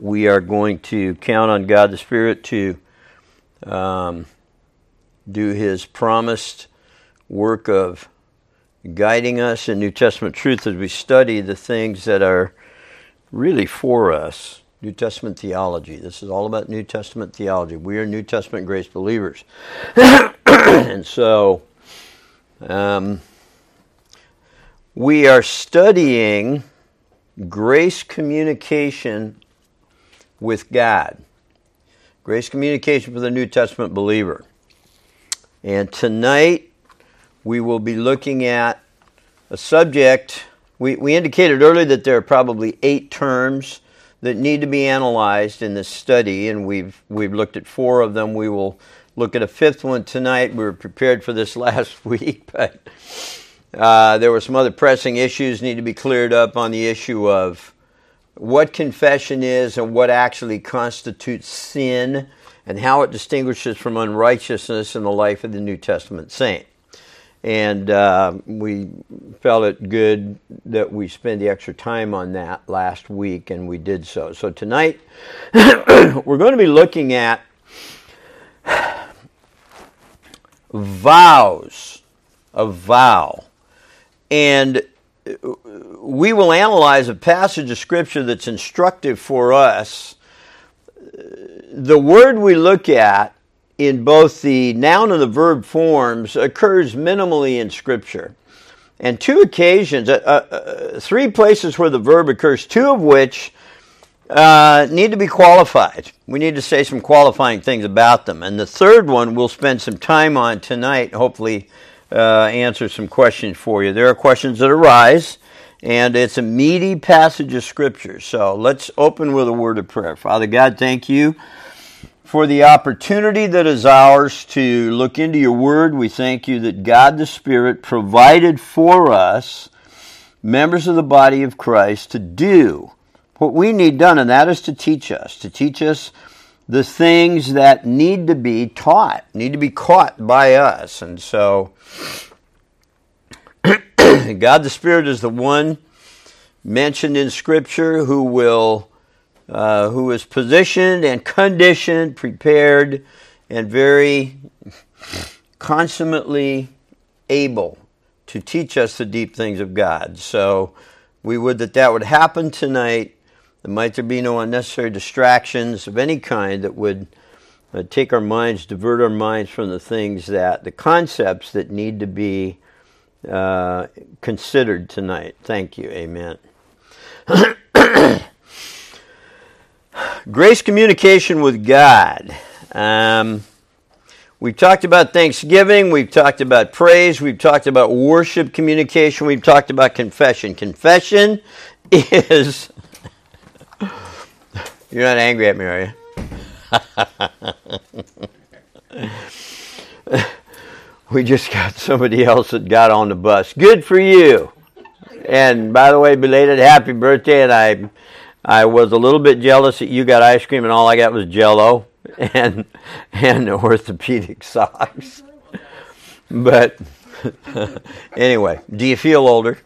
We are going to count on God the Spirit to um, do His promised work of guiding us in New Testament truth as we study the things that are really for us. New Testament theology. This is all about New Testament theology. We are New Testament grace believers. and so um, we are studying grace communication with God. Grace communication for the New Testament believer. And tonight we will be looking at a subject. We, we indicated earlier that there are probably eight terms that need to be analyzed in this study, and we've, we've looked at four of them. We will look at a fifth one tonight. We were prepared for this last week, but uh, there were some other pressing issues need to be cleared up on the issue of what confession is and what actually constitutes sin and how it distinguishes from unrighteousness in the life of the New Testament saint. And uh, we felt it good that we spend the extra time on that last week, and we did so. So tonight, we're going to be looking at vows, a vow. And we will analyze a passage of Scripture that's instructive for us. The word we look at in both the noun and the verb forms occurs minimally in Scripture. And two occasions, uh, uh, three places where the verb occurs, two of which uh, need to be qualified. We need to say some qualifying things about them. And the third one we'll spend some time on tonight, hopefully uh, answer some questions for you. There are questions that arise, and it's a meaty passage of Scripture. So let's open with a word of prayer. Father God, thank you for the opportunity that is ours to look into your word. We thank you that God the Spirit provided for us, members of the body of Christ, to do what we need done, and that is to teach us, to teach us the things that need to be taught, need to be caught by us. And so, God the Spirit is the one mentioned in Scripture who will, uh, who is positioned and conditioned, prepared, and very consummately able to teach us the deep things of God. So, we would that that would happen tonight might there be no unnecessary distractions of any kind that would uh, take our minds, divert our minds from the things that, the concepts that need to be uh, considered tonight. Thank you. Amen. Grace communication with God. Um, we've talked about Thanksgiving, we've talked about praise, we've talked about worship communication, we've talked about confession. Confession is you're not angry at me, are you? we just got somebody else that got on the bus. Good for you. And by the way, belated happy birthday. And I, I was a little bit jealous that you got ice cream and all I got was Jello and and orthopedic socks. But anyway, do you feel older?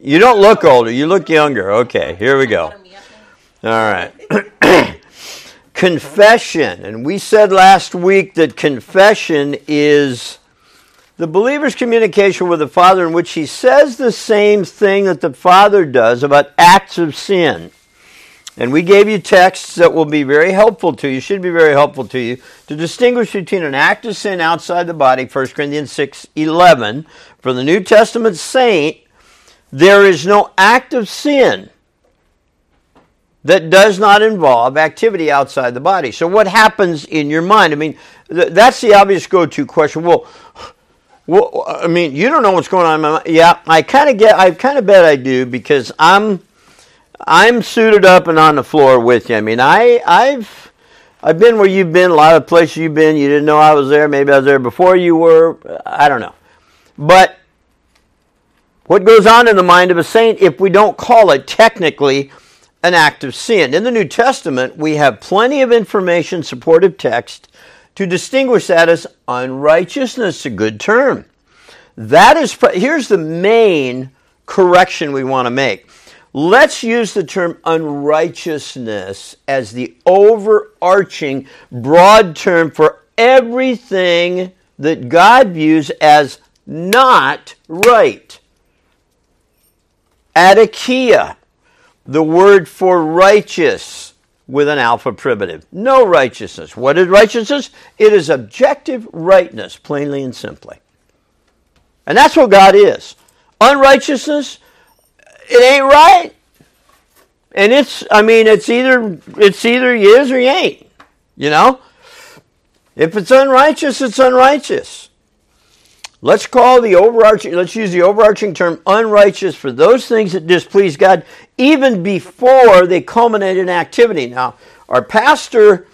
You don't look older. You look younger. Okay, here we go. All right. confession. And we said last week that confession is the believer's communication with the Father in which he says the same thing that the Father does about acts of sin. And we gave you texts that will be very helpful to you, should be very helpful to you, to distinguish between an act of sin outside the body, 1 Corinthians 6 11. For the New Testament saint, there is no act of sin that does not involve activity outside the body. So, what happens in your mind? I mean, th- that's the obvious go to question. Well, well, I mean, you don't know what's going on in my mind. Yeah, I kind of get, I kind of bet I do because I'm, I'm suited up and on the floor with you. I mean, I, I've, I've been where you've been, a lot of places you've been. You didn't know I was there. Maybe I was there before you were. I don't know. But what goes on in the mind of a saint, if we don't call it technically an act of sin. In the New Testament, we have plenty of information, supportive text, to distinguish that as unrighteousness, a good term. That is, here's the main correction we want to make. let's use the term unrighteousness as the overarching broad term for everything that God views as not right. Adikia, the word for righteous with an alpha primitive. No righteousness. What is righteousness? It is objective rightness, plainly and simply. And that's what God is. Unrighteousness, it ain't right. And it's I mean it's either it's either you is or you ain't. You know? If it's unrighteous, it's unrighteous. Let's call the overarching, let's use the overarching term unrighteous for those things that displease God even before they culminate in activity. Now, our pastor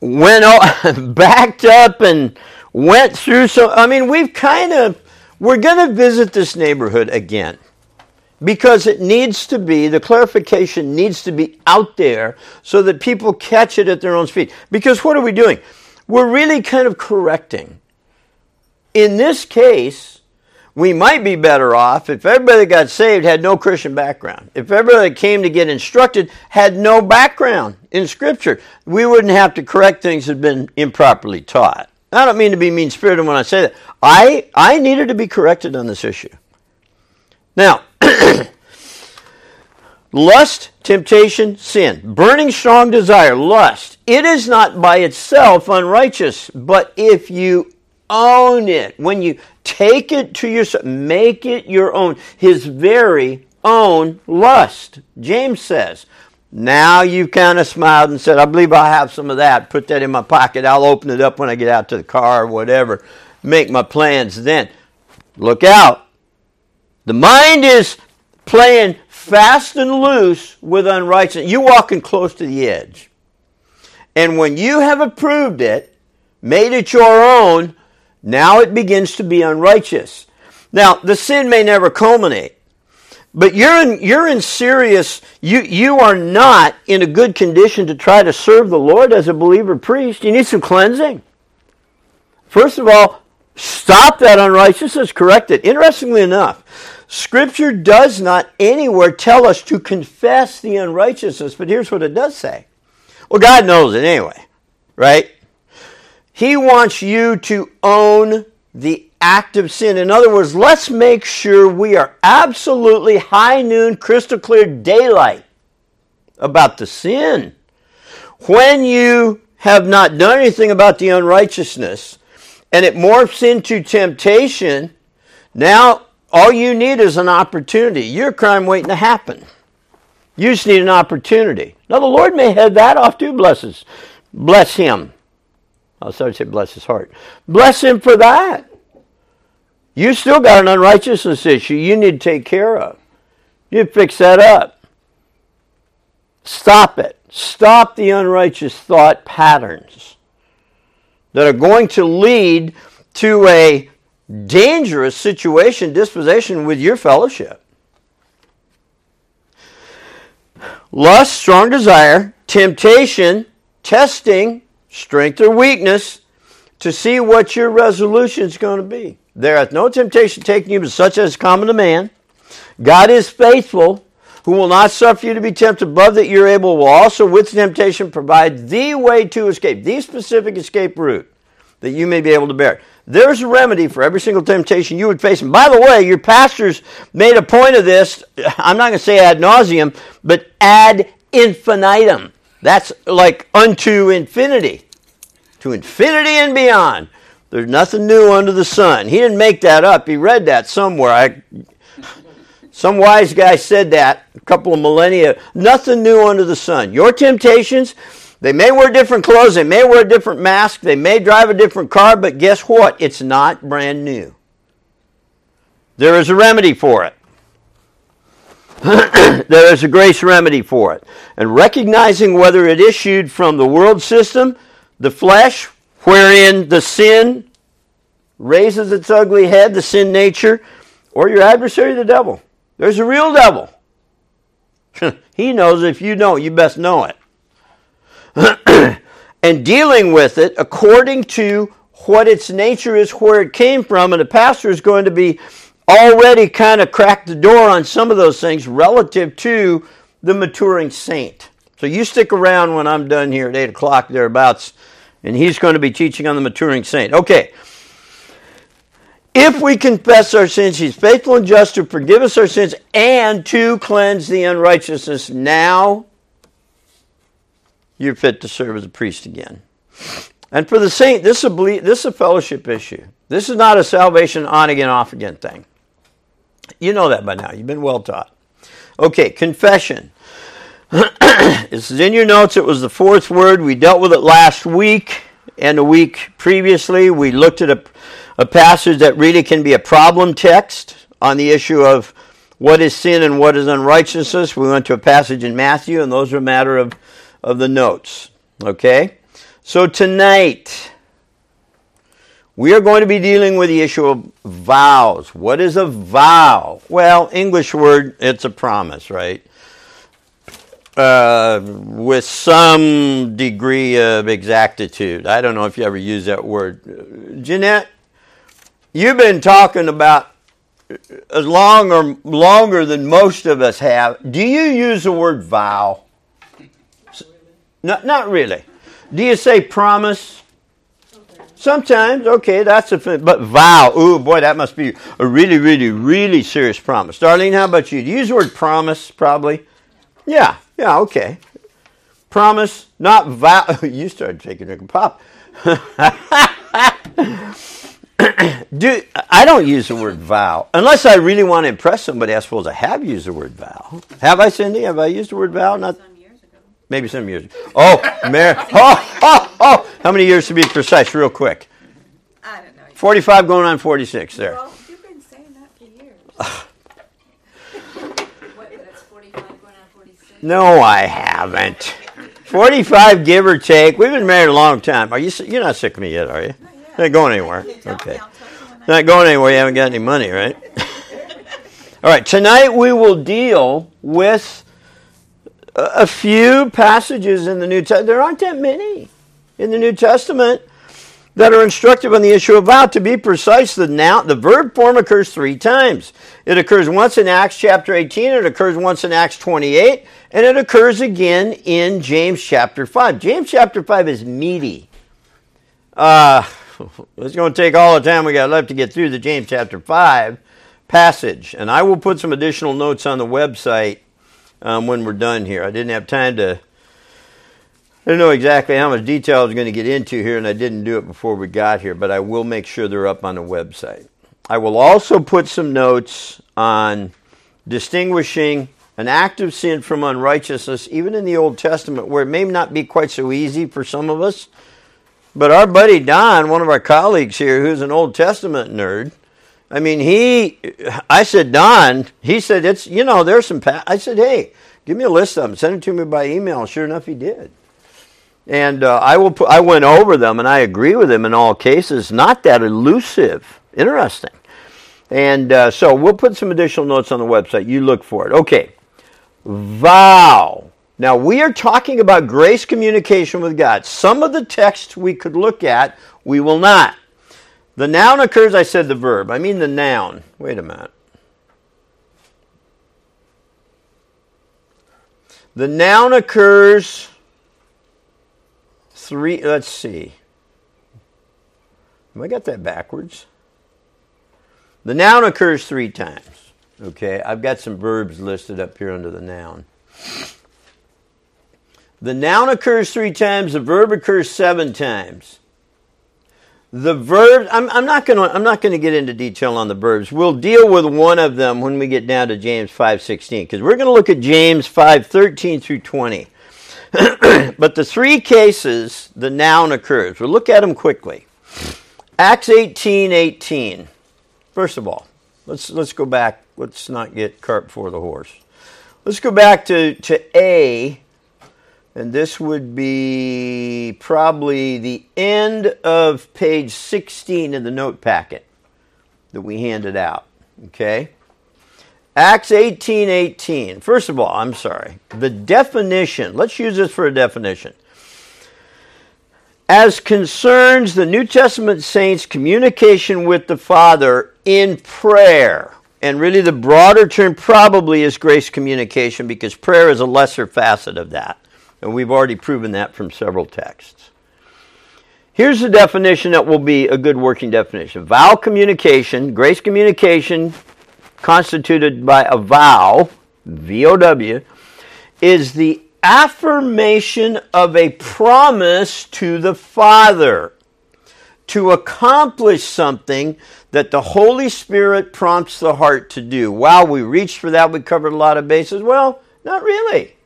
went backed up and went through so I mean, we've kind of we're going to visit this neighborhood again because it needs to be, the clarification needs to be out there so that people catch it at their own speed. Because what are we doing? We're really kind of correcting. In this case, we might be better off if everybody that got saved had no Christian background. If everybody that came to get instructed had no background in Scripture, we wouldn't have to correct things that had been improperly taught. I don't mean to be mean spirited when I say that. I, I needed to be corrected on this issue. Now, lust, temptation, sin, burning strong desire, lust. It is not by itself unrighteous, but if you own it, when you take it to yourself, make it your own, his very own lust. James says, now you've kind of smiled and said, I believe I'll have some of that. Put that in my pocket. I'll open it up when I get out to the car or whatever. Make my plans then. Look out. The mind is playing fast and loose with unrighteousness. You're walking close to the edge. And when you have approved it, made it your own, now it begins to be unrighteous. Now, the sin may never culminate, but you're in, you're in serious, you, you are not in a good condition to try to serve the Lord as a believer priest. You need some cleansing. First of all, stop that unrighteousness, correct it. Interestingly enough, Scripture does not anywhere tell us to confess the unrighteousness, but here's what it does say. Well, God knows it anyway, right? He wants you to own the act of sin. In other words, let's make sure we are absolutely high noon, crystal clear daylight about the sin. When you have not done anything about the unrighteousness and it morphs into temptation, now all you need is an opportunity. Your crime waiting to happen. You just need an opportunity. Now the Lord may head that off too, blesses. Bless him. I was sorry to say bless his heart. Bless him for that. You still got an unrighteousness issue you need to take care of. You fix that up. Stop it. Stop the unrighteous thought patterns that are going to lead to a dangerous situation, disposition with your fellowship. Lust, strong desire, temptation, testing, strength or weakness, to see what your resolution is going to be. There hath no temptation taken you but such as is common to man. God is faithful, who will not suffer you to be tempted above that you're able, will also with temptation provide the way to escape, the specific escape route that you may be able to bear. There's a remedy for every single temptation you would face. And by the way, your pastors made a point of this. I'm not going to say ad nauseum, but ad infinitum. That's like unto infinity. To infinity and beyond. There's nothing new under the sun. He didn't make that up. He read that somewhere. I, some wise guy said that a couple of millennia. Nothing new under the sun. Your temptations, they may wear different clothes, they may wear a different mask, they may drive a different car, but guess what? It's not brand new. There is a remedy for it. there is a grace remedy for it. And recognizing whether it issued from the world system, the flesh, wherein the sin raises its ugly head, the sin nature, or your adversary, the devil. There's a real devil. he knows if you don't, you best know it. and dealing with it according to what its nature is, where it came from, and the pastor is going to be already kind of cracked the door on some of those things relative to the maturing saint. So you stick around when I'm done here at 8 o'clock thereabouts, and he's going to be teaching on the maturing saint. Okay. If we confess our sins, he's faithful and just to forgive us our sins and to cleanse the unrighteousness. Now you're fit to serve as a priest again. And for the saint, this is a, this is a fellowship issue. This is not a salvation on again, off again thing. You know that by now. You've been well taught. Okay, confession. this is in your notes. It was the fourth word. We dealt with it last week and a week previously. We looked at a, a passage that really can be a problem text on the issue of what is sin and what is unrighteousness. We went to a passage in Matthew, and those are a matter of, of the notes. Okay? So tonight, we are going to be dealing with the issue of vows. What is a vow? Well, English word, it's a promise, right? Uh, with some degree of exactitude. I don't know if you ever use that word. Jeanette, you've been talking about as long or longer than most of us have. Do you use the word vow? Not, not really. Do you say promise? Sometimes, okay, that's a but vow. Ooh, boy, that must be a really, really, really serious promise. Darlene, how about you? Do you use the word promise? Probably. Yeah, yeah, okay. Promise, not vow. you started taking a pop. Do I don't use the word vow unless I really want to impress somebody. I suppose I have used the word vow. Have I, Cindy? Have I used the word vow? Not some years ago. maybe some years. Ago. Oh, Mary. Oh, oh, oh. How many years to be precise, real quick? I don't know. 45 going on 46 there. Well, you've been saying that for years. what, that it's 45 going on 46? No, I haven't. 45, give or take. We've been married a long time. Are you? You're not sick of me yet, are you? Not going anywhere. Okay. me, I'll tell you when I- Not going anywhere. You haven't got any money, right? All right. Tonight we will deal with a a few passages in the New Testament. There aren't that many in the New Testament that are instructive on the issue of vow. To be precise, the noun, the verb form occurs three times. It occurs once in Acts chapter 18, it occurs once in Acts 28, and it occurs again in James chapter 5. James chapter 5 is meaty. Uh, it's going to take all the time we got left to get through the James chapter 5 passage. And I will put some additional notes on the website um, when we're done here. I didn't have time to. I don't know exactly how much detail I was going to get into here, and I didn't do it before we got here, but I will make sure they're up on the website. I will also put some notes on distinguishing an act of sin from unrighteousness, even in the Old Testament, where it may not be quite so easy for some of us. But our buddy Don, one of our colleagues here, who's an Old Testament nerd, I mean, he, I said, Don, he said, it's, you know, there's some, pa-. I said, hey, give me a list of them, send it to me by email. Sure enough, he did. And uh, I will put, I went over them and I agree with him in all cases. Not that elusive. Interesting. And uh, so we'll put some additional notes on the website. You look for it. Okay. Vow. Now we are talking about grace communication with God. Some of the texts we could look at, we will not. The noun occurs, I said the verb. I mean the noun. Wait a minute. The noun occurs three, let's see. Have I got that backwards? The noun occurs three times. Okay, I've got some verbs listed up here under the noun. The noun occurs three times, the verb occurs seven times. The verb I'm, I'm not going to I'm not going to get into detail on the verbs. We'll deal with one of them when we get down to James 5:16 because we're going to look at James 5:13 through 20. but the three cases the noun occurs. We'll look at them quickly. Acts 18:18. First of all, let's let's go back. Let's not get cart before the horse. Let's go back to, to A, and this would be probably the end of page 16 of the note packet that we handed out. Okay? Acts 18 18. First of all, I'm sorry. The definition, let's use this for a definition. As concerns the New Testament saints' communication with the Father in prayer. And really, the broader term probably is grace communication because prayer is a lesser facet of that. And we've already proven that from several texts. Here's the definition that will be a good working definition vow communication, grace communication constituted by a vow, V O W, is the affirmation of a promise to the Father to accomplish something that the Holy Spirit prompts the heart to do. Wow, we reached for that, we covered a lot of bases. Well, not really.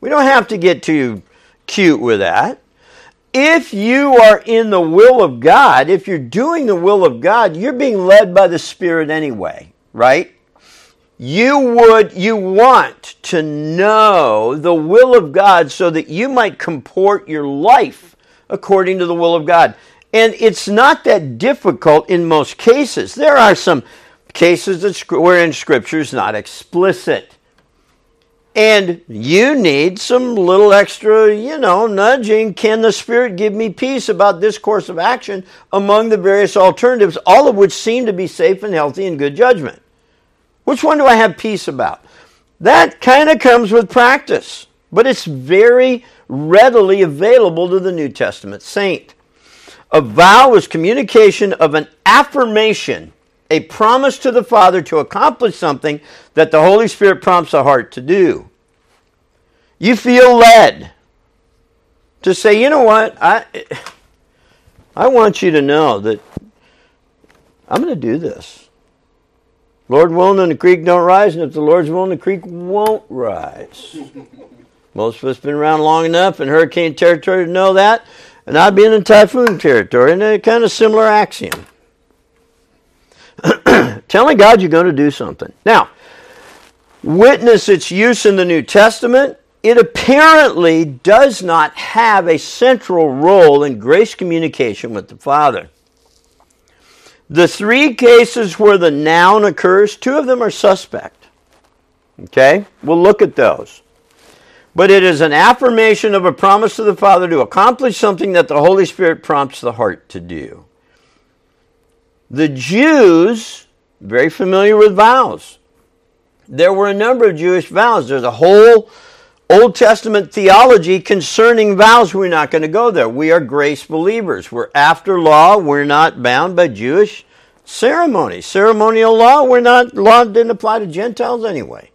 We don't have to get too cute with that. If you are in the will of God, if you're doing the will of God, you're being led by the Spirit anyway, right? you would you want to know the will of God so that you might comport your life according to the will of God. And it's not that difficult in most cases. There are some cases that wherein scripture is not explicit. And you need some little extra, you know, nudging. Can the Spirit give me peace about this course of action among the various alternatives, all of which seem to be safe and healthy and good judgment? Which one do I have peace about? That kind of comes with practice, but it's very readily available to the New Testament saint. A vow is communication of an affirmation, a promise to the Father to accomplish something that the Holy Spirit prompts the heart to do. You feel led to say, you know what, I, I want you to know that I'm going to do this. Lord willing, and the creek don't rise, and if the Lord's willing, the creek won't rise. Most of us been around long enough in hurricane territory to know that, and I've been in typhoon territory, and a kind of similar axiom. Telling God you're going to do something. Now, witness its use in the New Testament. It apparently does not have a central role in grace communication with the Father. The three cases where the noun occurs, two of them are suspect. Okay? We'll look at those. But it is an affirmation of a promise to the Father to accomplish something that the Holy Spirit prompts the heart to do. The Jews, very familiar with vows. There were a number of Jewish vows. There's a whole Old Testament theology concerning vows, we're not going to go there. We are grace believers. We're after law. We're not bound by Jewish ceremony. Ceremonial law, we're not, law didn't apply to Gentiles anyway.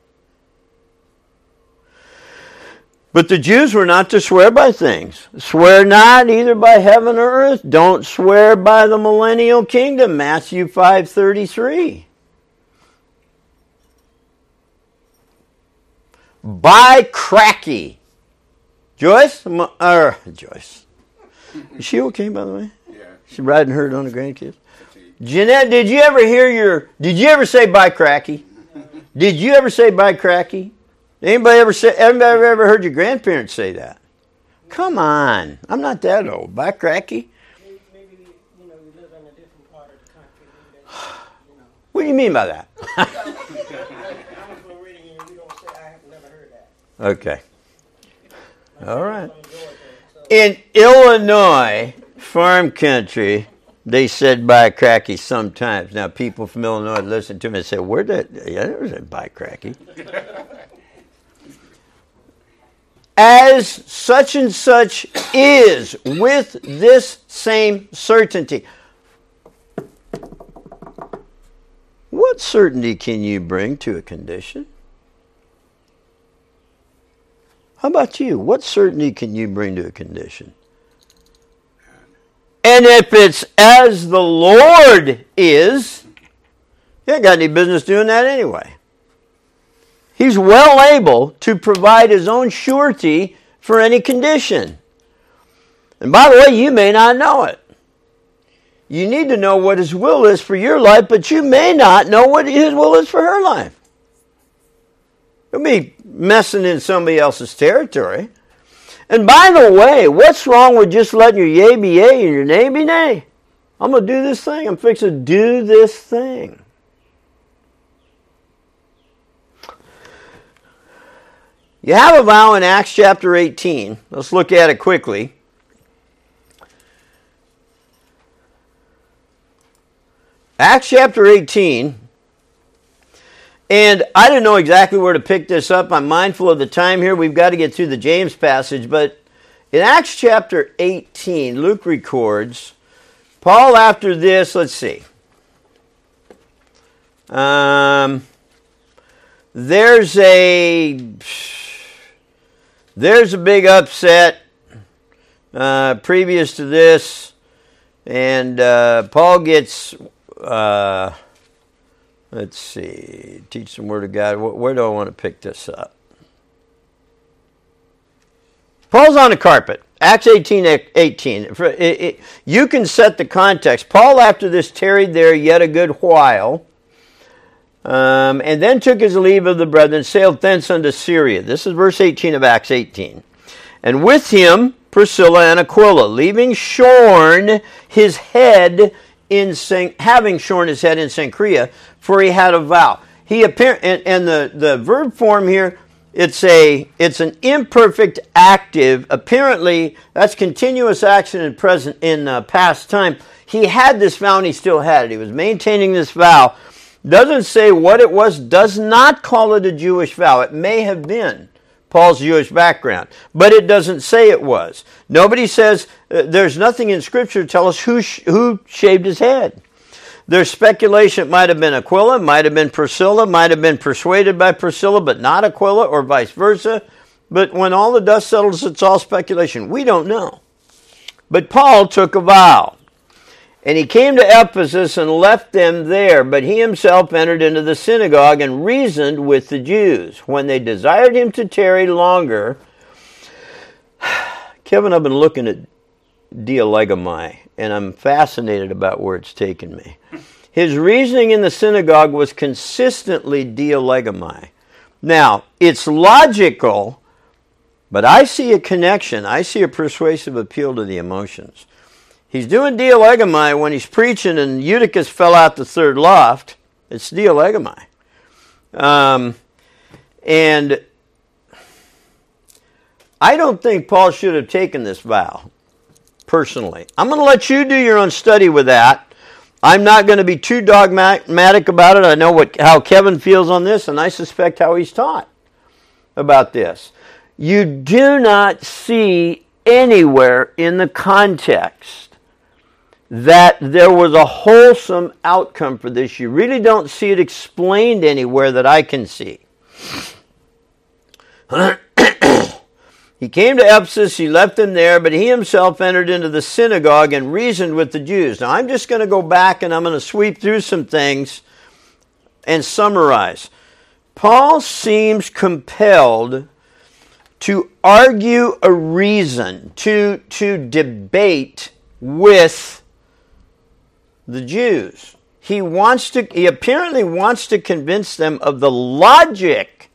But the Jews were not to swear by things. Swear not either by heaven or earth. Don't swear by the millennial kingdom. Matthew 5:33. By cracky. Joyce? Or er, Joyce. Is she okay, by the way? Yeah. She riding herd on the grandkids? Jeanette, did you ever hear your, did you ever say by cracky? Did you ever say by cracky? Anybody ever say, anybody ever heard your grandparents say that? Come on. I'm not that old. By cracky? Maybe, you know, we live in a different part of the country. Maybe you know. What do you mean by that? I'm a Floridian and we don't say, I have never heard that. Okay. All right. In Illinois, farm country, they said by cracky sometimes. Now, people from Illinois listen to me and say, Where did, yeah, there was a by cracky. As such and such is with this same certainty. What certainty can you bring to a condition? How about you? What certainty can you bring to a condition? And if it's as the Lord is, you ain't got any business doing that anyway. He's well able to provide his own surety for any condition. And by the way, you may not know it. You need to know what his will is for your life, but you may not know what his will is for her life. Don't be messing in somebody else's territory. And by the way, what's wrong with just letting your yay be yay and your nay be nay? I'm going to do this thing. I'm fixing to do this thing. You have a vow in Acts chapter 18. Let's look at it quickly. Acts chapter 18. And I don't know exactly where to pick this up. I'm mindful of the time here. We've got to get through the James passage. But in Acts chapter 18, Luke records Paul, after this, let's see. Um, there's a there's a big upset uh, previous to this, and uh, Paul gets. Uh, let's see, teach some word of God. Where do I want to pick this up? Paul's on the carpet. Acts 18, 18. It, it, you can set the context. Paul, after this, tarried there yet a good while, um, and then took his leave of the brethren, sailed thence unto Syria. This is verse 18 of Acts 18. And with him Priscilla and Aquila, leaving shorn his head in having shorn his head in Cenchrea, for he had a vow. He appear and, and the, the verb form here it's a it's an imperfect active. Apparently, that's continuous action in present in uh, past time. He had this vow and he still had it. He was maintaining this vow. Doesn't say what it was. Does not call it a Jewish vow. It may have been Paul's Jewish background, but it doesn't say it was. Nobody says uh, there's nothing in Scripture to tell us who sh- who shaved his head. There's speculation it might have been Aquila, might have been Priscilla, might have been persuaded by Priscilla, but not Aquila, or vice versa. But when all the dust settles, it's all speculation. We don't know. But Paul took a vow. And he came to Ephesus and left them there, but he himself entered into the synagogue and reasoned with the Jews. When they desired him to tarry longer, Kevin, I've been looking at dialegomai, and I'm fascinated about where it's taken me. His reasoning in the synagogue was consistently dialegomai. Now, it's logical, but I see a connection. I see a persuasive appeal to the emotions. He's doing dialegomai when he's preaching and Eutychus fell out the third loft. It's dialegomai. Um, and I don't think Paul should have taken this vow personally. I'm going to let you do your own study with that. I'm not going to be too dogmatic about it. I know what how Kevin feels on this, and I suspect how he's taught about this. You do not see anywhere in the context that there was a wholesome outcome for this. You really don't see it explained anywhere that I can see. He came to Ephesus, he left them there, but he himself entered into the synagogue and reasoned with the Jews. Now, I'm just going to go back and I'm going to sweep through some things and summarize. Paul seems compelled to argue a reason, to, to debate with the Jews. He wants to, he apparently wants to convince them of the logic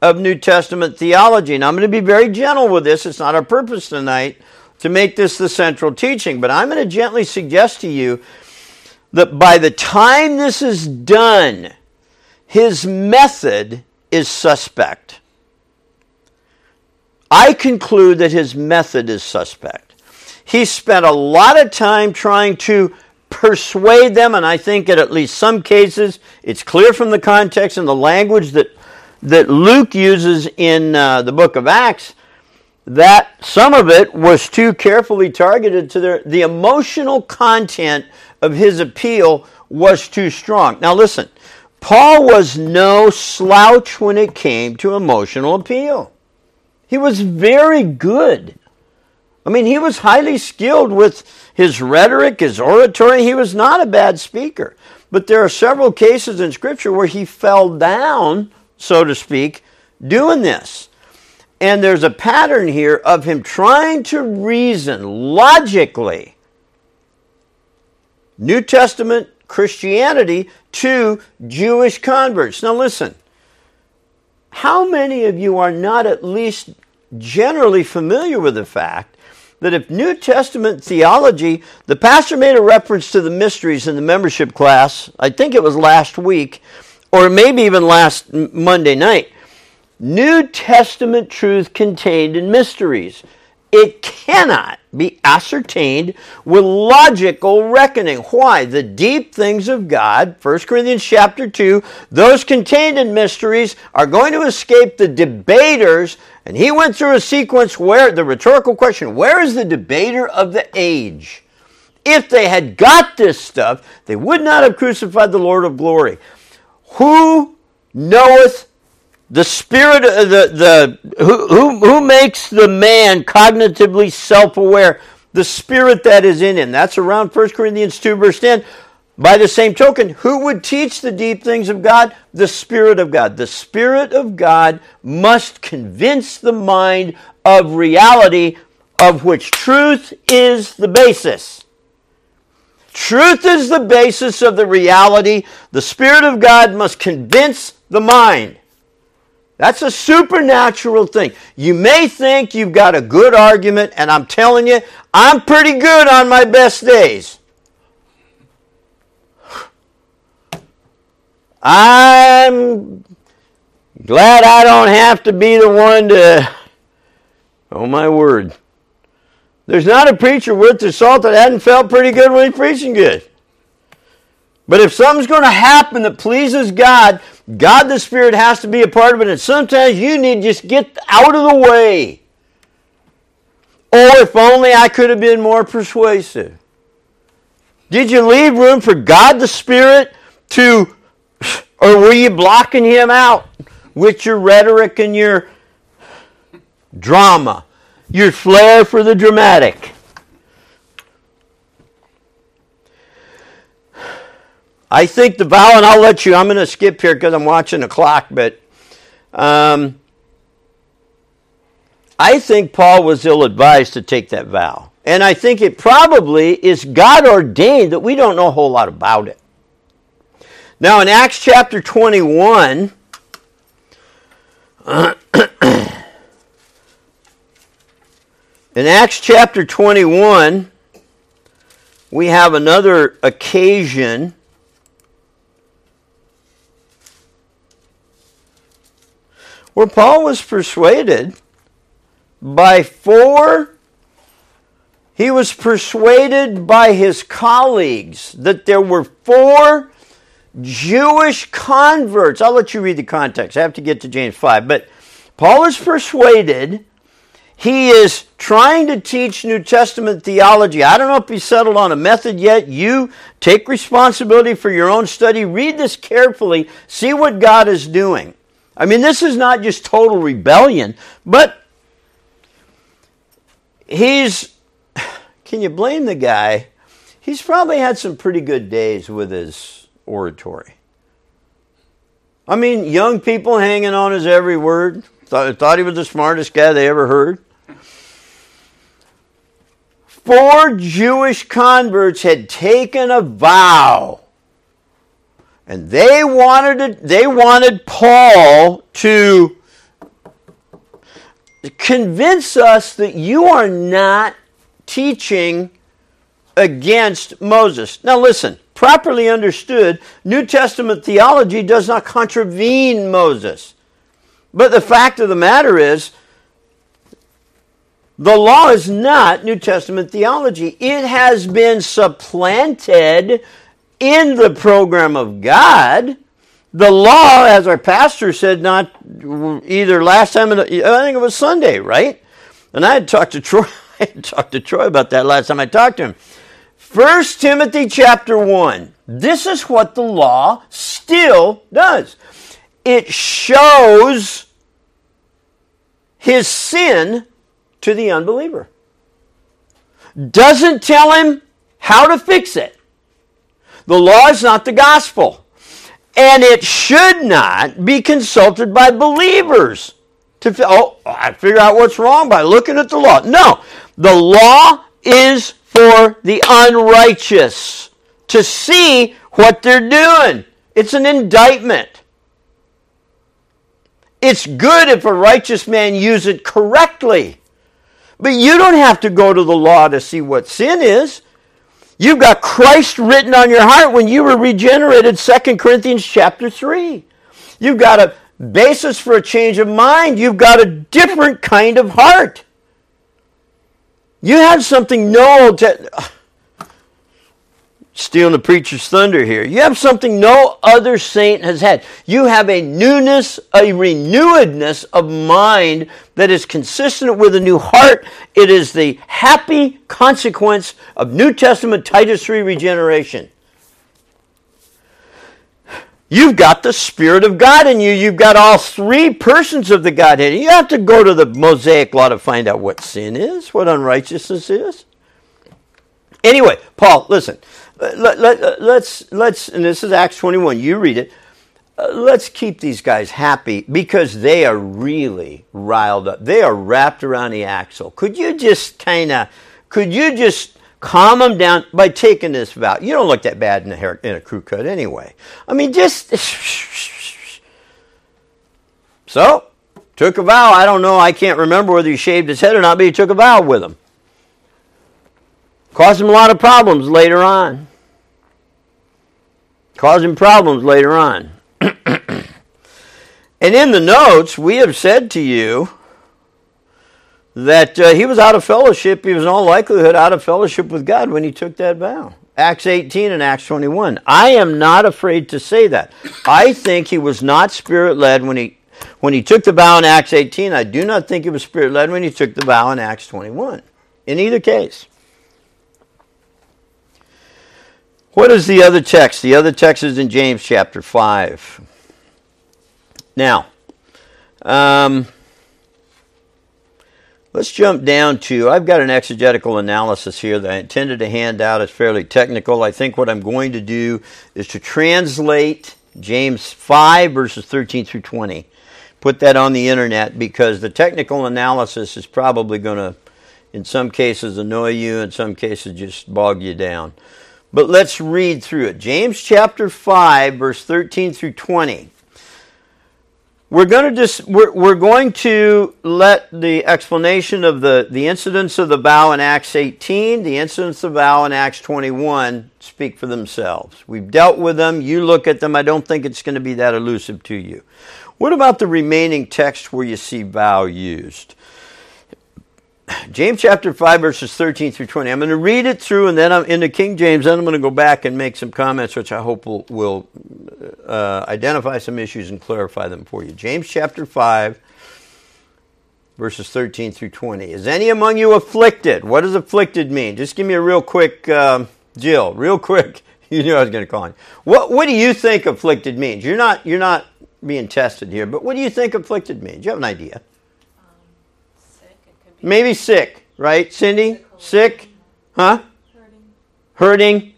of New Testament theology. And I'm going to be very gentle with this. It's not our purpose tonight to make this the central teaching, but I'm going to gently suggest to you that by the time this is done, his method is suspect. I conclude that his method is suspect. He spent a lot of time trying to persuade them, and I think in at least some cases it's clear from the context and the language that that Luke uses in uh, the book of Acts, that some of it was too carefully targeted to their, the emotional content of his appeal was too strong. Now listen, Paul was no slouch when it came to emotional appeal. He was very good. I mean, he was highly skilled with his rhetoric, his oratory. He was not a bad speaker. But there are several cases in Scripture where he fell down so to speak, doing this. And there's a pattern here of him trying to reason logically New Testament Christianity to Jewish converts. Now, listen, how many of you are not at least generally familiar with the fact that if New Testament theology, the pastor made a reference to the mysteries in the membership class, I think it was last week, or maybe even last Monday night. New Testament truth contained in mysteries. it cannot be ascertained with logical reckoning. Why? The deep things of God, 1 Corinthians chapter 2, those contained in mysteries are going to escape the debaters. And he went through a sequence where the rhetorical question, where is the debater of the age? If they had got this stuff, they would not have crucified the Lord of glory. Who knoweth the spirit uh, the the who, who who makes the man cognitively self-aware the spirit that is in him that's around 1 corinthians 2 verse 10 by the same token who would teach the deep things of god? The spirit of god. The spirit of god must convince the mind of reality of which truth is the basis. Truth is the basis of the reality. The spirit of god must convince the mind. That's a supernatural thing. You may think you've got a good argument, and I'm telling you, I'm pretty good on my best days. I'm glad I don't have to be the one to. Oh, my word. There's not a preacher worth the salt that hadn't felt pretty good when he's preaching good. But if something's going to happen that pleases God, God the Spirit has to be a part of it. And sometimes you need to just get out of the way. Or if only I could have been more persuasive. Did you leave room for God the Spirit to, or were you blocking Him out with your rhetoric and your drama, your flair for the dramatic? I think the vow, and I'll let you, I'm going to skip here because I'm watching the clock, but um, I think Paul was ill advised to take that vow. And I think it probably is God ordained that we don't know a whole lot about it. Now, in Acts chapter 21, in Acts chapter 21, we have another occasion. Where Paul was persuaded by four, he was persuaded by his colleagues that there were four Jewish converts. I'll let you read the context. I have to get to James 5. But Paul is persuaded. He is trying to teach New Testament theology. I don't know if he's settled on a method yet. You take responsibility for your own study. Read this carefully. See what God is doing. I mean, this is not just total rebellion, but he's. Can you blame the guy? He's probably had some pretty good days with his oratory. I mean, young people hanging on his every word. Thought, thought he was the smartest guy they ever heard. Four Jewish converts had taken a vow and they wanted to, they wanted Paul to convince us that you are not teaching against Moses. Now listen, properly understood, New Testament theology does not contravene Moses. But the fact of the matter is, the law is not New Testament theology. It has been supplanted in the program of God, the law, as our pastor said, not either last time, I think it was Sunday, right? And I had talked to Troy. I had talked to Troy about that last time I talked to him. First Timothy chapter one. This is what the law still does. It shows his sin to the unbeliever. Doesn't tell him how to fix it. The law is not the gospel. And it should not be consulted by believers to, oh, I figure out what's wrong by looking at the law. No, the law is for the unrighteous to see what they're doing. It's an indictment. It's good if a righteous man use it correctly. But you don't have to go to the law to see what sin is. You've got Christ written on your heart when you were regenerated, 2 Corinthians chapter 3. You've got a basis for a change of mind. You've got a different kind of heart. You have something no Old Te- stealing the preacher's thunder here. You have something no other saint has had. You have a newness, a renewedness of mind that is consistent with a new heart. It is the happy consequence of New Testament Titus 3 regeneration. You've got the Spirit of God in you. You've got all three persons of the Godhead. You have to go to the Mosaic Law to find out what sin is, what unrighteousness is. Anyway, Paul, listen. Let, let, let's, let's, and this is Acts 21. You read it. Uh, let's keep these guys happy because they are really riled up. They are wrapped around the axle. Could you just kind of, could you just calm them down by taking this vow. You don't look that bad in a hair in a crew cut anyway. I mean, just so took a vow. I don't know. I can't remember whether he shaved his head or not, but he took a vow with him. Caused him a lot of problems later on. Caused him problems later on. and in the notes, we have said to you that uh, he was out of fellowship. He was in all likelihood out of fellowship with God when he took that vow. Acts 18 and Acts 21. I am not afraid to say that. I think he was not spirit led when he when he took the vow in Acts 18. I do not think he was spirit led when he took the vow in Acts 21. In either case. What is the other text? The other text is in James chapter 5. Now, um, Let's jump down to, I've got an exegetical analysis here that I intended to hand out. It's fairly technical. I think what I'm going to do is to translate James 5, verses 13 through 20. Put that on the internet because the technical analysis is probably going to, in some cases, annoy you, in some cases, just bog you down. But let's read through it. James chapter 5, verse 13 through 20 we're going to just we're, we're going to let the explanation of the the incidents of the vow in acts 18 the incidents of the vow in acts 21 speak for themselves. We've dealt with them. You look at them. I don't think it's going to be that elusive to you. What about the remaining text where you see vow used James chapter 5, verses 13 through 20. I'm going to read it through, and then I'm into King James. Then I'm going to go back and make some comments, which I hope will, will uh, identify some issues and clarify them for you. James chapter 5, verses 13 through 20. Is any among you afflicted? What does afflicted mean? Just give me a real quick, um, Jill, real quick. You knew I was going to call you. What, what do you think afflicted means? You're not, you're not being tested here, but what do you think afflicted means? Do you have an idea? Maybe sick, right, Cindy? Sick? Huh? Hurting. Hurting?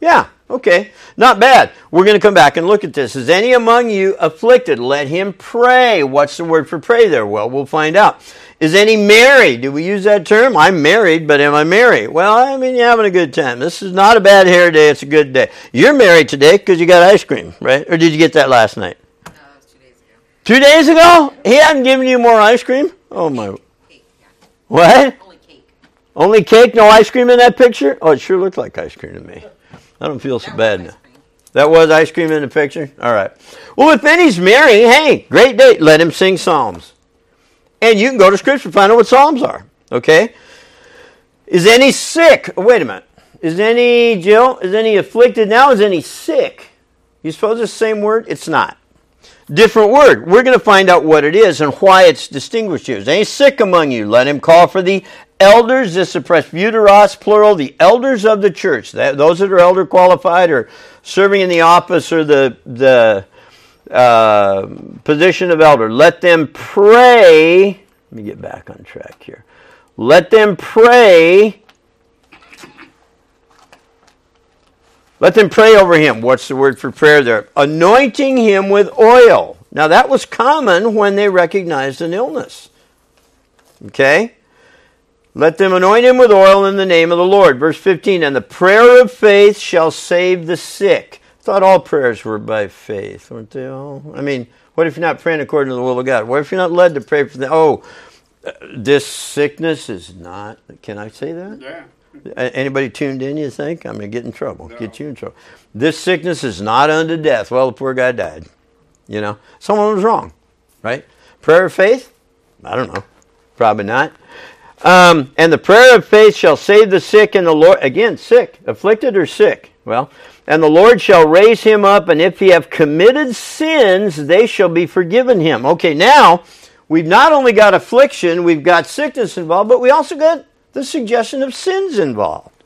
Yeah, okay. Not bad. We're going to come back and look at this. Is any among you afflicted? Let him pray. What's the word for pray there? Well, we'll find out. Is any married? Do we use that term? I'm married, but am I married? Well, I mean, you're having a good time. This is not a bad hair day. It's a good day. You're married today because you got ice cream, right? Or did you get that last night? No, that was two days ago. Two days ago? He hadn't given you more ice cream? Oh, my. What? Only cake. Only cake, no ice cream in that picture? Oh, it sure looked like ice cream to me. I don't feel so That bad now. That was ice cream in the picture? All right. Well, if any's marrying, hey, great date. Let him sing psalms. And you can go to Scripture find out what psalms are. Okay? Is any sick? Oh, wait a minute. Is any, Jill, is any afflicted now? Is any sick? You suppose it's the same word? It's not. Different word. We're going to find out what it is and why it's distinguished here. Is any sick among you? Let him call for the elders. This is presbyteros, plural, the elders of the church. That, those that are elder qualified or serving in the office or the, the uh, position of elder. Let them pray. Let me get back on track here. Let them pray. Let them pray over him. What's the word for prayer there? Anointing him with oil. Now, that was common when they recognized an illness. Okay? Let them anoint him with oil in the name of the Lord. Verse 15 And the prayer of faith shall save the sick. Thought all prayers were by faith, weren't they all? I mean, what if you're not praying according to the will of God? What if you're not led to pray for the. Oh, uh, this sickness is not. Can I say that? Yeah. Anybody tuned in, you think? I'm going to get in trouble. Get you in trouble. This sickness is not unto death. Well, the poor guy died. You know, someone was wrong, right? Prayer of faith? I don't know. Probably not. Um, and the prayer of faith shall save the sick, and the Lord, again, sick, afflicted or sick? Well, and the Lord shall raise him up, and if he have committed sins, they shall be forgiven him. Okay, now, we've not only got affliction, we've got sickness involved, but we also got the suggestion of sins involved.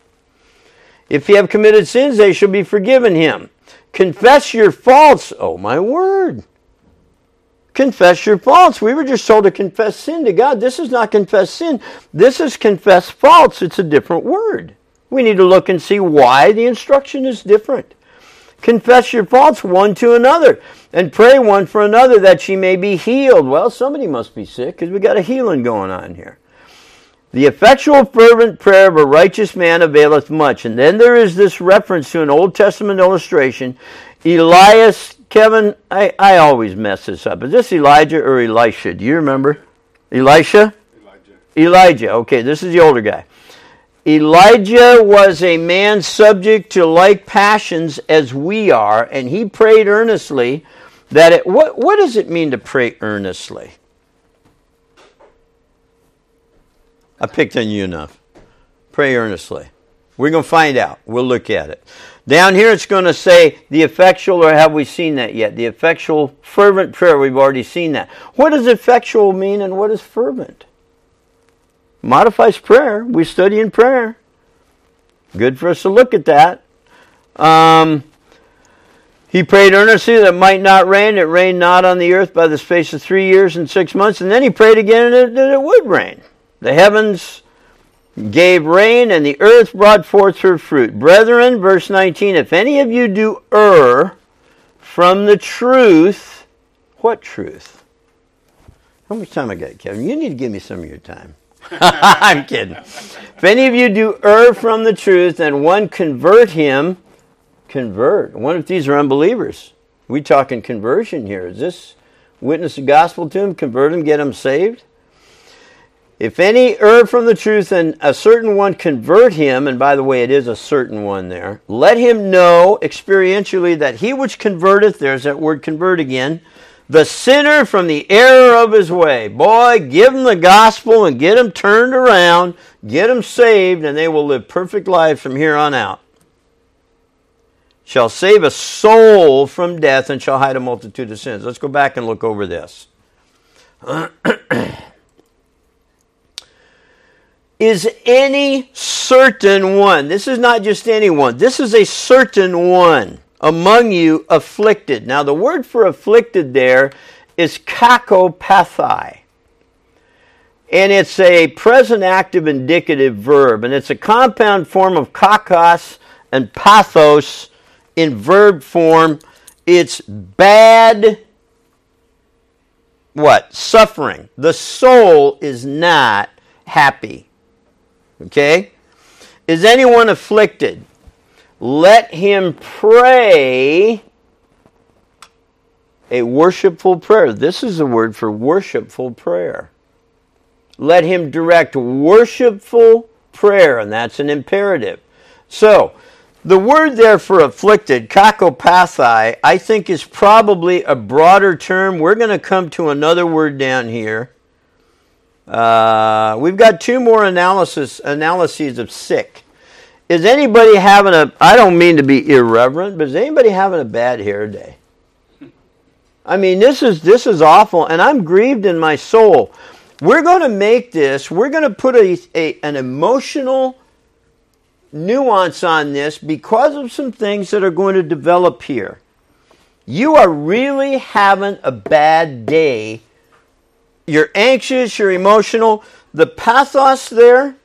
If he have committed sins, they shall be forgiven him. Confess your faults. Oh, my word. Confess your faults. We were just told to confess sin to God. This is not confess sin. This is confess faults. It's a different word. We need to look and see why the instruction is different. Confess your faults one to another and pray one for another that she may be healed. Well, somebody must be sick because we got a healing going on here. The effectual fervent prayer of a righteous man availeth much. And then there is this reference to an Old Testament illustration. Elias, Kevin, I, I always mess this up. Is this Elijah or Elisha? Do you remember? Elisha? Elijah. Elijah. Okay, this is the older guy. Elijah was a man subject to like passions as we are, and he prayed earnestly that it. What, what does it mean to pray earnestly? I picked on you enough. Pray earnestly. We're going to find out. We'll look at it. Down here it's going to say the effectual, or have we seen that yet? The effectual, fervent prayer. We've already seen that. What does effectual mean and what is fervent? Modifies prayer. We study in prayer. Good for us to look at that. Um, he prayed earnestly that it might not rain. It rained not on the earth by the space of three years and six months. And then he prayed again that it, it would rain. The heavens gave rain, and the earth brought forth her fruit. Brethren, verse 19, if any of you do err from the truth, what truth? How much time I got, Kevin? You need to give me some of your time. I'm kidding. If any of you do err from the truth, and one convert him, convert. What if these are unbelievers? We talking conversion here. Is this witness the gospel to him, convert him, get him saved? If any err from the truth and a certain one convert him, and by the way, it is a certain one there, let him know experientially that he which converteth, there's that word convert again, the sinner from the error of his way. Boy, give him the gospel and get him turned around, get him saved, and they will live perfect lives from here on out. Shall save a soul from death and shall hide a multitude of sins. Let's go back and look over this. is any certain one. This is not just anyone. This is a certain one among you afflicted. Now, the word for afflicted there is kakopathai. And it's a present active indicative verb. And it's a compound form of kakos and pathos in verb form. It's bad, what? Suffering. The soul is not happy. Okay? Is anyone afflicted? Let him pray a worshipful prayer. This is the word for worshipful prayer. Let him direct worshipful prayer, and that's an imperative. So, the word there for afflicted, kakopathai, I think is probably a broader term. We're going to come to another word down here uh, we've got two more analysis analyses of sick. Is anybody having a? I don't mean to be irreverent, but is anybody having a bad hair day? I mean, this is this is awful, and I'm grieved in my soul. We're going to make this. We're going to put a, a an emotional nuance on this because of some things that are going to develop here. You are really having a bad day you're anxious, you're emotional, the pathos there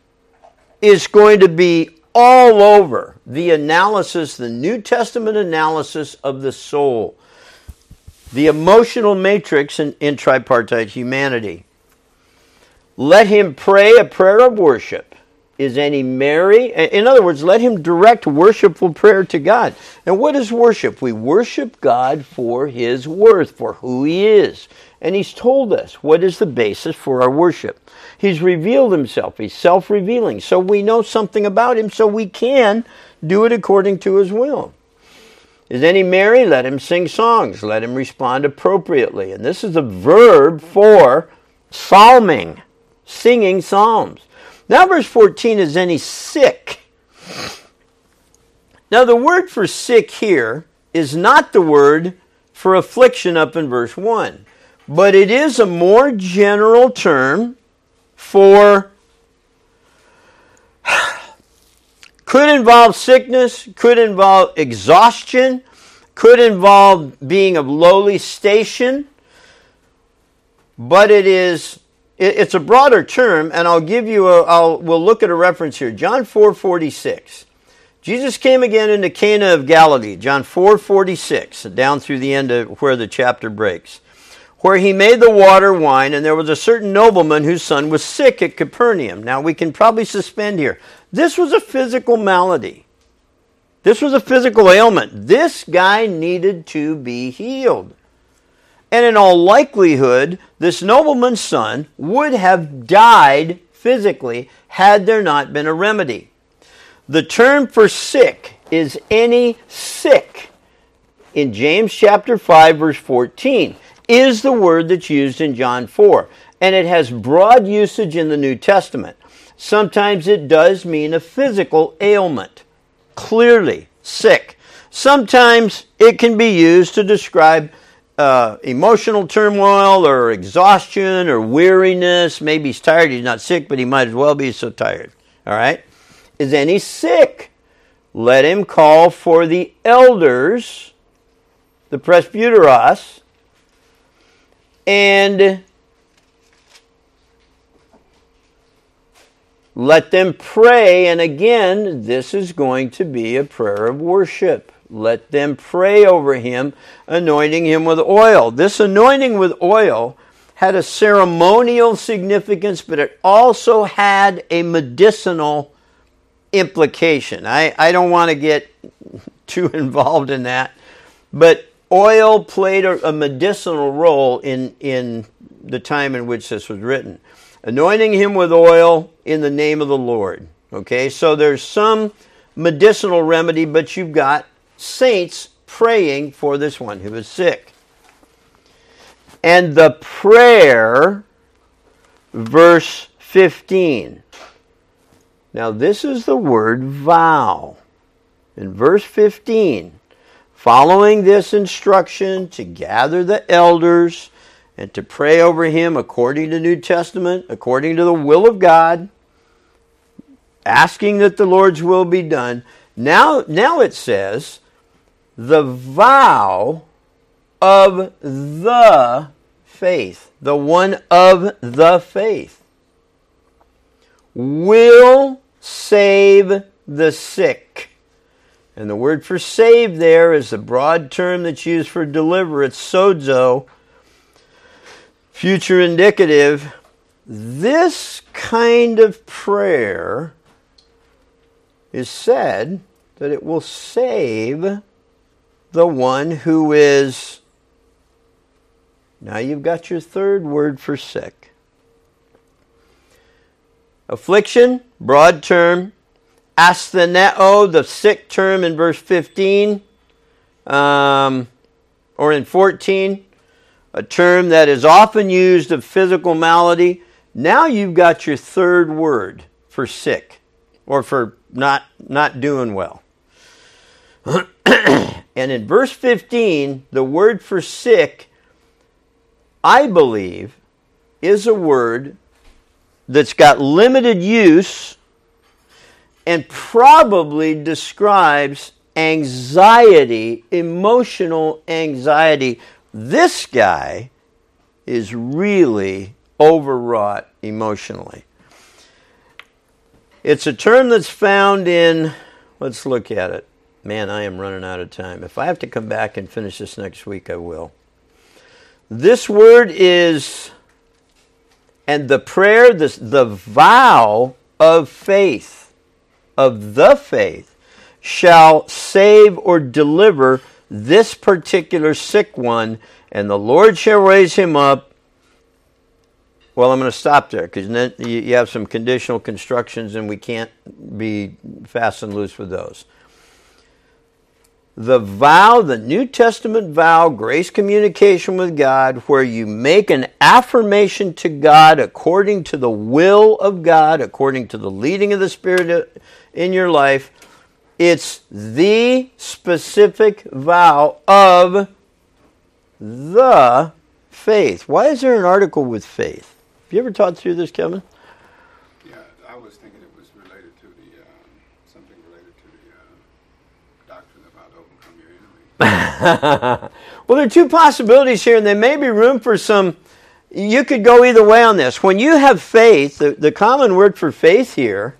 is going to be all over the analysis, the New Testament analysis of the soul, the emotional matrix in, in tripartite humanity. Let him pray a prayer of worship. Is any merry? In other words, let him direct worshipful prayer to God. And what is worship? We worship God for his worth, for who he is. And he's told us what is the basis for our worship. He's revealed himself. He's self revealing. So we know something about him, so we can do it according to his will. Is any merry? Let him sing songs. Let him respond appropriately. And this is a verb for psalming, singing psalms. Now, verse 14 is any sick. Now, the word for sick here is not the word for affliction up in verse 1, but it is a more general term for could involve sickness, could involve exhaustion, could involve being of lowly station, but it is it's a broader term, and I'll give you a I'll we'll look at a reference here. John 4 46. Jesus came again into Cana of Galilee, John 4 46, down through the end of where the chapter breaks, where he made the water wine, and there was a certain nobleman whose son was sick at Capernaum. Now we can probably suspend here. This was a physical malady. This was a physical ailment. This guy needed to be healed. And in all likelihood, this nobleman's son would have died physically had there not been a remedy. The term for sick is any sick in James chapter 5 verse 14 is the word that's used in John 4 and it has broad usage in the New Testament. Sometimes it does mean a physical ailment, clearly sick. Sometimes it can be used to describe uh, emotional turmoil or exhaustion or weariness. Maybe he's tired, he's not sick, but he might as well be so tired. All right? Is any sick? Let him call for the elders, the presbyteros, and let them pray. And again, this is going to be a prayer of worship. Let them pray over him, anointing him with oil. This anointing with oil had a ceremonial significance, but it also had a medicinal implication. I, I don't want to get too involved in that, but oil played a, medicinal role in, in the time in which this was written. Anointing him with oil in the name of the Lord. Okay, so there's some medicinal remedy, but you've got saints praying for this one who is sick. And the prayer, verse 15. Now, this is the word vow. In verse 15, following this instruction to gather the elders and to pray over him according to New Testament, according to the will of God, asking that the Lord's will be done. Now, now it says, the vow of the faith, the one of the faith, will save the sick. And the word for save there is the broad term that's used for deliver. It's sozo, future indicative. This kind of prayer is said that it will save the one who is. Now you've got your third word for sick. Affliction, broad term. Astheneo, the sick term in verse 15 um, or in 14, a term that is often used of physical malady. Now you've got your third word for sick or for not, not doing well. and in verse 15, the word for sick, I believe, is a word that's got limited use and probably describes anxiety, emotional anxiety. This guy is really overwrought emotionally. It's a term that's found in, let's look at it. Man, I am running out of time. If I have to come back and finish this next week, I will. This word is, and the prayer, this, the vow of faith, of the faith, shall save or deliver this particular sick one, and the Lord shall raise him up. Well, I'm going to stop there because then you have some conditional constructions, and we can't be fast and loose with those. the vow, the New Testament vow, grace communication with God, where you make an affirmation to God according to the will of God, according to the leading of the Spirit in your life. It's the specific vow of the faith. Why is there an article with faith? Have you ever taught through this, Kevin? Yeah, I was thinking it was related to the um, something related to the uh, doctrine about overcome your enemy. well, there are two possibilities here, and there may be room for some. You could go either way on this. When you have faith, the, the common word for faith here,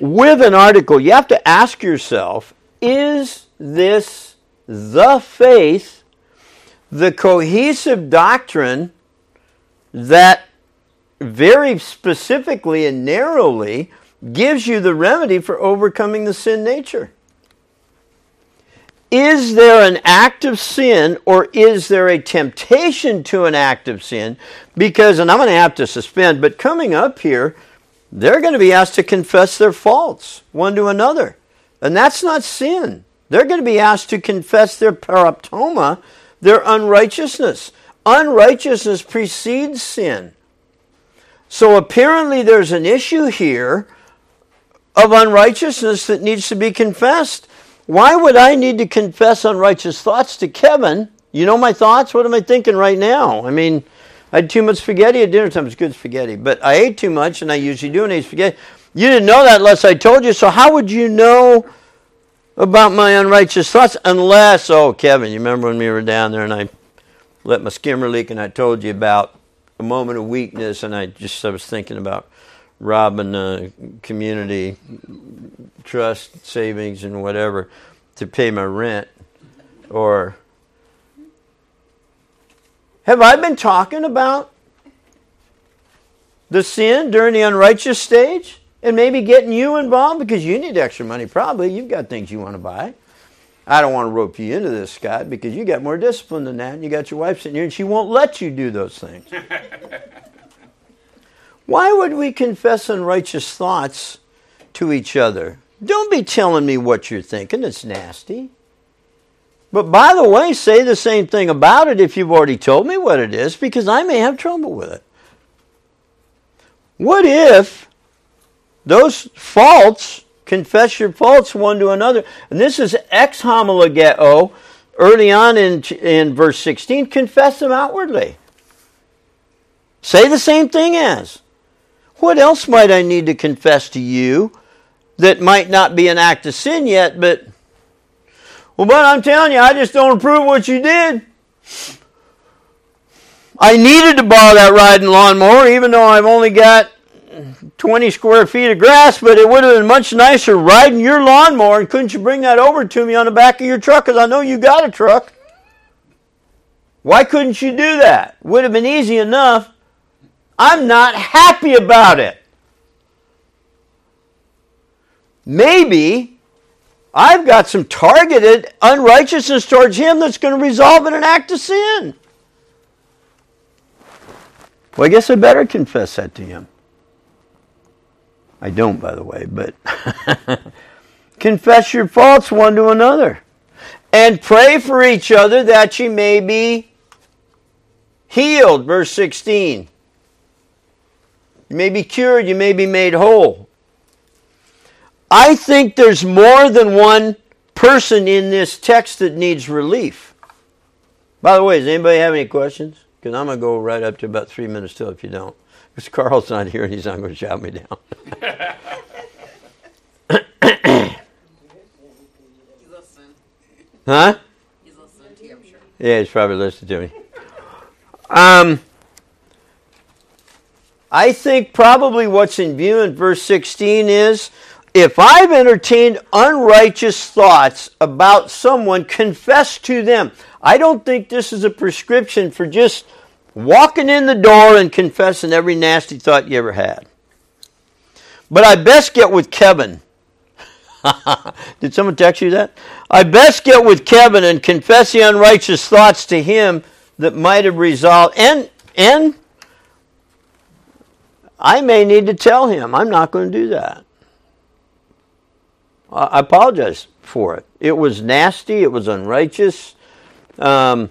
with an article, you have to ask yourself is this the faith, the cohesive doctrine that very specifically and narrowly gives you the remedy for overcoming the sin nature? Is there an act of sin or is there a temptation to an act of sin? Because, and I'm going to have to suspend, but coming up here, they're going to be asked to confess their faults one to another. And that's not sin. They're going to be asked to confess their paraptoma, their unrighteousness. Unrighteousness precedes sin. So apparently there's an issue here of unrighteousness that needs to be confessed. Why would I need to confess unrighteous thoughts to Kevin? You know my thoughts? What am I thinking right now? I mean, I had too much spaghetti at dinner time. It's good spaghetti, but I ate too much, and I usually do and eat spaghetti. You didn't know that unless I told you. So how would you know about my unrighteous thoughts? Unless, oh, Kevin, you remember when we were down there and I let my skimmer leak, and I told you about a moment of weakness, and I just I was thinking about robbing the community trust savings and whatever to pay my rent, or have I been talking about the sin during the unrighteous stage and maybe getting you involved because you need extra money? Probably. You've got things you want to buy. I don't want to rope you into this, Scott, because you got more discipline than that. And you got your wife sitting here and she won't let you do those things. Why would we confess unrighteous thoughts to each other? Don't be telling me what you're thinking. It's nasty. But by the way, say the same thing about it if you've already told me what it is, because I may have trouble with it. What if those faults, confess your faults one to another, and this is exomologeo, early on in, in verse 16, confess them outwardly. Say the same thing as. What else might I need to confess to you that might not be an act of sin yet, but well, but I'm telling you, I just don't approve what you did. I needed to borrow that riding lawnmower, even though I've only got 20 square feet of grass, but it would have been much nicer riding your lawnmower. And couldn't you bring that over to me on the back of your truck? Because I know you got a truck. Why couldn't you do that? Would have been easy enough. I'm not happy about it. Maybe I've got some targeted unrighteousness towards him that's going to resolve in an act of sin. Well, I guess I better confess that to him. I don't, by the way, but confess your faults one to another and pray for each other that ye may be healed. Verse 16. You may be cured, you may be made whole. I think there's more than one person in this text that needs relief. By the way, does anybody have any questions? Because I'm going to go right up to about three minutes till if you don't. Because Carl's not here and he's not going to shout me down. huh? He's listening to sure. Yeah, he's probably listening to me. Um, I think probably what's in view in verse 16 is if I've entertained unrighteous thoughts about someone, confess to them. I don't think this is a prescription for just walking in the door and confessing every nasty thought you ever had. But I best get with Kevin. Did someone text you that? I best get with Kevin and confess the unrighteous thoughts to him that might have resolved. And and I may need to tell him. I'm not going to do that. I apologize for it. It was nasty. It was unrighteous. Um,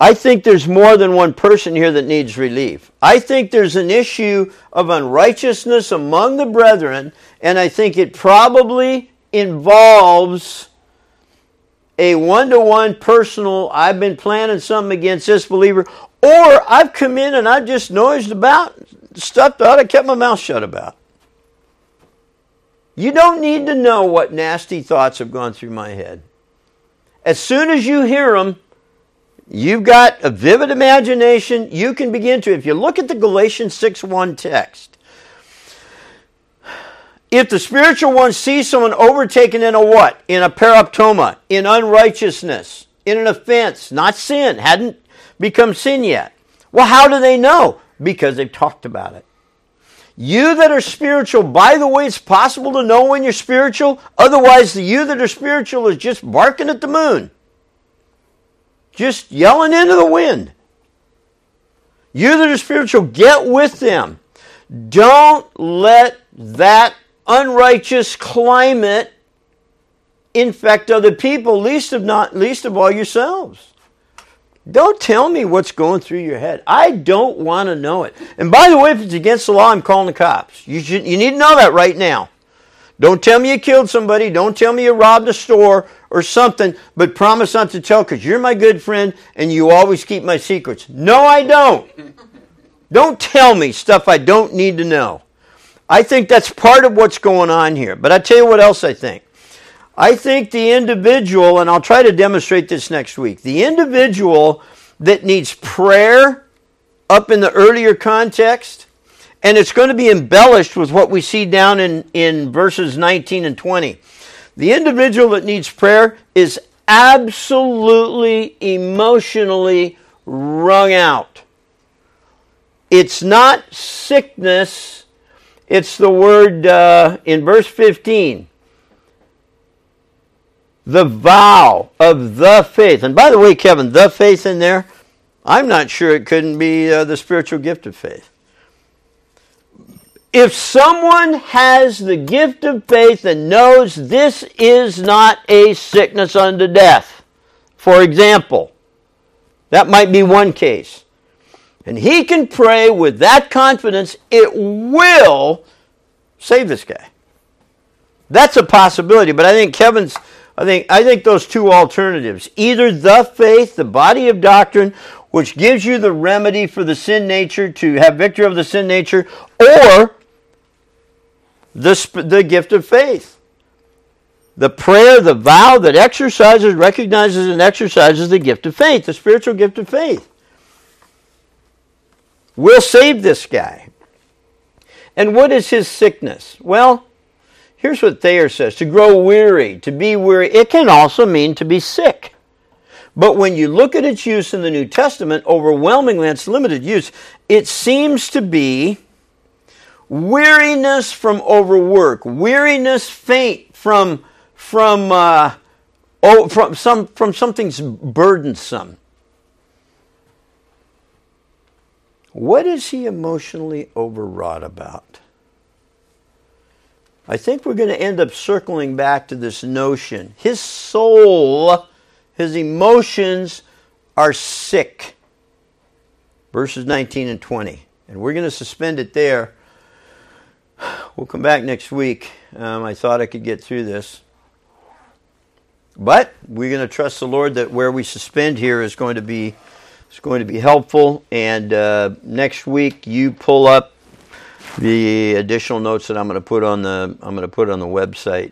I think there's more than one person here that needs relief. I think there's an issue of unrighteousness among the brethren, and I think it probably involves a one to one personal, I've been planning something against this believer, or I've come in and I've just noised about stuff that I kept my mouth shut about. You don't need to know what nasty thoughts have gone through my head. As soon as you hear them, you've got a vivid imagination. You can begin to, if you look at the Galatians 6 1 text, if the spiritual one sees someone overtaken in a what? In a paraptoma, in unrighteousness, in an offense, not sin, hadn't become sin yet. Well, how do they know? Because they've talked about it. You that are spiritual, by the way, it's possible to know when you're spiritual. Otherwise, the you that are spiritual is just barking at the moon, just yelling into the wind. You that are spiritual, get with them. Don't let that unrighteous climate infect other people, least of not least of all yourselves. Don't tell me what's going through your head. I don't want to know it. And by the way, if it's against the law, I'm calling the cops. You should you need to know that right now. Don't tell me you killed somebody. Don't tell me you robbed a store or something, but promise not to tell because you're my good friend and you always keep my secrets. No, I don't. Don't tell me stuff I don't need to know. I think that's part of what's going on here. But I tell you what else I think. I think the individual, and I'll try to demonstrate this next week, the individual that needs prayer up in the earlier context, and it's going to be embellished with what we see down in, in verses 19 and 20. The individual that needs prayer is absolutely emotionally wrung out. It's not sickness, it's the word uh, in verse 15 the vow of the faith. And by the way, Kevin, the faith in there, I'm not sure it couldn't be uh, the spiritual gift of faith. If someone has the gift of faith and knows this is not a sickness unto death, for example, that might be one case. And he can pray with that confidence, it will save this guy. That's a possibility, but I think Kevin's I think I think those two alternatives, either the faith, the body of doctrine, which gives you the remedy for the sin nature to have victory over the sin nature, or the, the gift of faith. The prayer, the vow that exercises, recognizes, and exercises the gift of faith, the spiritual gift of faith. We'll save this guy. And what is his sickness? Well, Here's what Thayer says to grow weary, to be weary, it can also mean to be sick. But when you look at its use in the New Testament, overwhelmingly its limited use, it seems to be weariness from overwork, weariness faint from from uh, oh, from some from something's burdensome. What is he emotionally overwrought about? I think we're going to end up circling back to this notion. His soul, his emotions are sick. Verses 19 and 20. And we're going to suspend it there. We'll come back next week. Um, I thought I could get through this. But we're going to trust the Lord that where we suspend here is going to be is going to be helpful. And uh, next week you pull up the additional notes that I'm going to put on the I'm going to put on the website